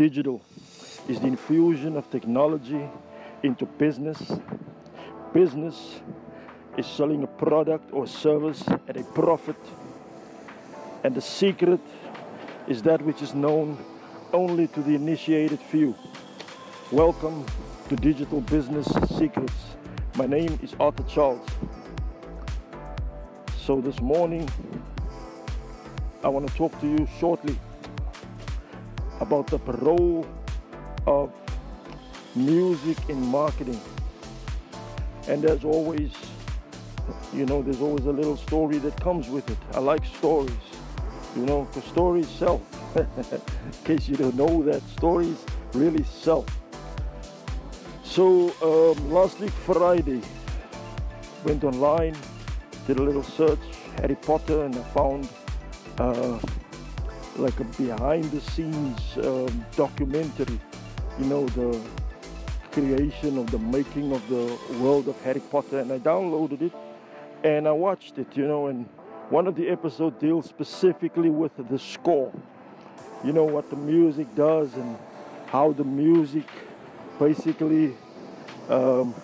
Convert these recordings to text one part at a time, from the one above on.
Digital is the infusion of technology into business. Business is selling a product or service at a profit. And the secret is that which is known only to the initiated few. Welcome to Digital Business Secrets. My name is Arthur Charles. So this morning, I want to talk to you shortly about the role of music in marketing. And as always, you know, there's always a little story that comes with it. I like stories, you know, because stories sell. in case you don't know that, stories really sell. So um, last week Friday, went online, did a little search, Harry Potter, and I found uh, like a behind the scenes um, documentary, you know, the creation of the making of the world of Harry Potter. And I downloaded it and I watched it, you know, and one of the episodes deals specifically with the score, you know, what the music does and how the music basically um,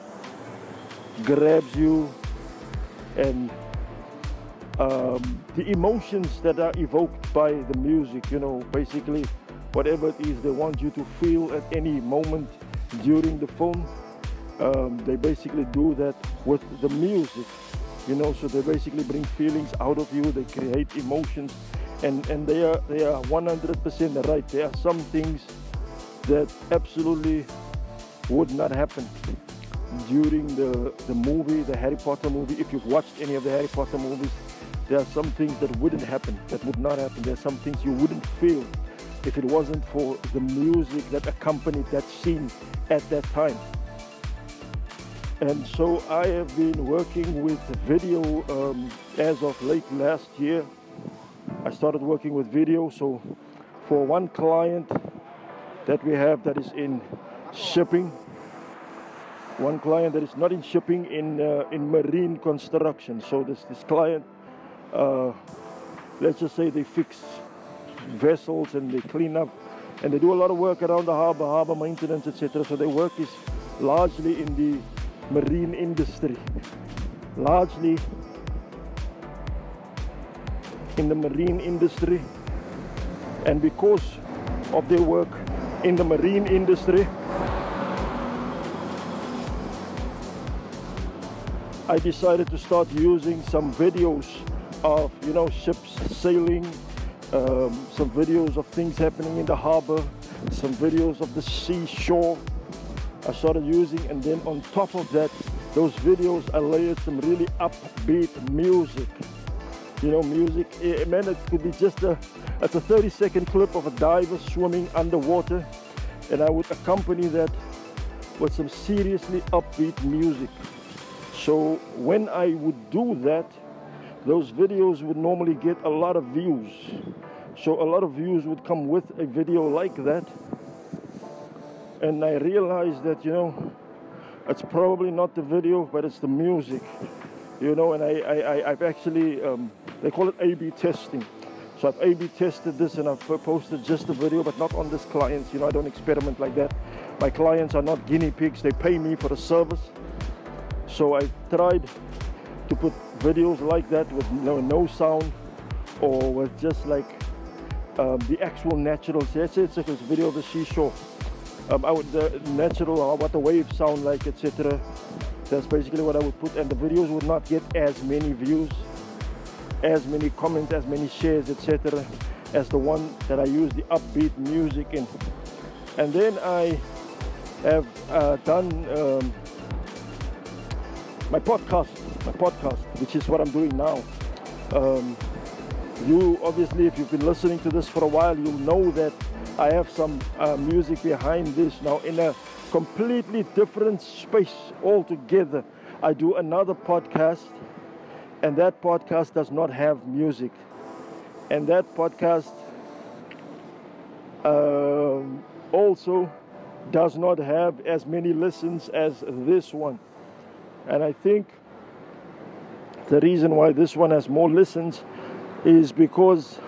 grabs you and um, the emotions that are evoked by the music, you know, basically whatever it is they want you to feel at any moment during the film. Um, they basically do that with the music, you know, so they basically bring feelings out of you, they create emotions, and, and they are they are 100% right. There are some things that absolutely would not happen during the, the movie, the Harry Potter movie. If you've watched any of the Harry Potter movies, there are some things that wouldn't happen, that would not happen. There are some things you wouldn't feel if it wasn't for the music that accompanied that scene at that time. And so I have been working with video um, as of late last year. I started working with video. So for one client that we have that is in shipping, one client that is not in shipping in uh, in marine construction. So this this client uh, let's just say they fix vessels and they clean up and they do a lot of work around the harbor, harbor maintenance, etc. So their work is largely in the marine industry, largely in the marine industry. And because of their work in the marine industry, I decided to start using some videos of you know ships sailing, um, some videos of things happening in the harbor, some videos of the seashore. I started using, and then on top of that, those videos I layered some really upbeat music. You know, music. It, eh, man, it could be just a it's a 30 second clip of a diver swimming underwater, and I would accompany that with some seriously upbeat music. So when I would do that, those videos would normally get a lot of views. So a lot of views would come with a video like that. And I realized that, you know, it's probably not the video, but it's the music. You know, and I, I, I've actually, um, they call it A-B testing. So I've A-B tested this and I've posted just the video, but not on this clients. You know, I don't experiment like that. My clients are not guinea pigs. They pay me for the service. So I tried to put videos like that with no, no sound or with just like um, the actual natural say it's like a video of the seashore um, I would the natural uh, what the waves sound like etc that's basically what I would put and the videos would not get as many views as many comments as many shares etc as the one that I use the upbeat music in. And then I have uh, done um, my podcast, my podcast, which is what I'm doing now. Um, you obviously, if you've been listening to this for a while, you'll know that I have some uh, music behind this now in a completely different space altogether. I do another podcast, and that podcast does not have music, and that podcast um, also does not have as many listens as this one. And I think the reason why this one has more listens is because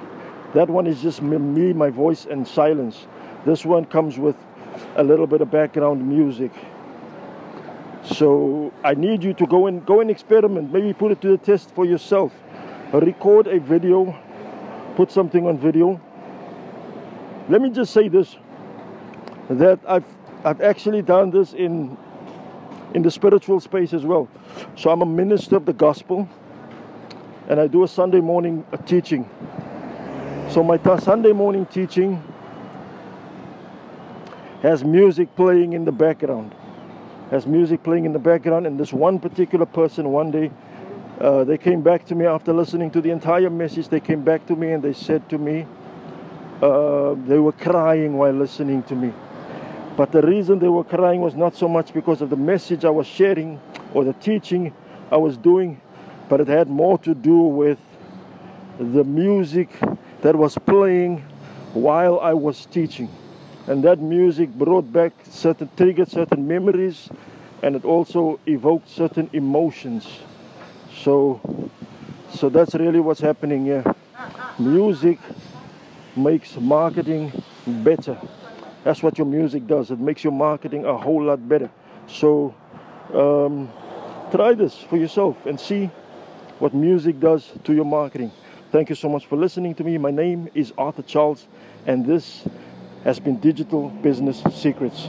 that one is just me, my voice, and silence. This one comes with a little bit of background music. So I need you to go and go and experiment. Maybe put it to the test for yourself. Record a video, put something on video. Let me just say this: that I've I've actually done this in in the spiritual space as well. So I'm a minister of the gospel, and I do a Sunday morning teaching. So my Sunday morning teaching has music playing in the background has music playing in the background and this one particular person one day uh, they came back to me after listening to the entire message they came back to me and they said to me uh, they were crying while listening to me but the reason they were crying was not so much because of the message I was sharing or the teaching I was doing but it had more to do with the music that was playing while I was teaching. And that music brought back certain triggered certain memories and it also evoked certain emotions. So so that's really what's happening here. Music makes marketing better that's what your music does. It makes your marketing a whole lot better. So um, try this for yourself and see what music does to your marketing. Thank you so much for listening to me. My name is arthur charles and this has been Digital Business Secrets.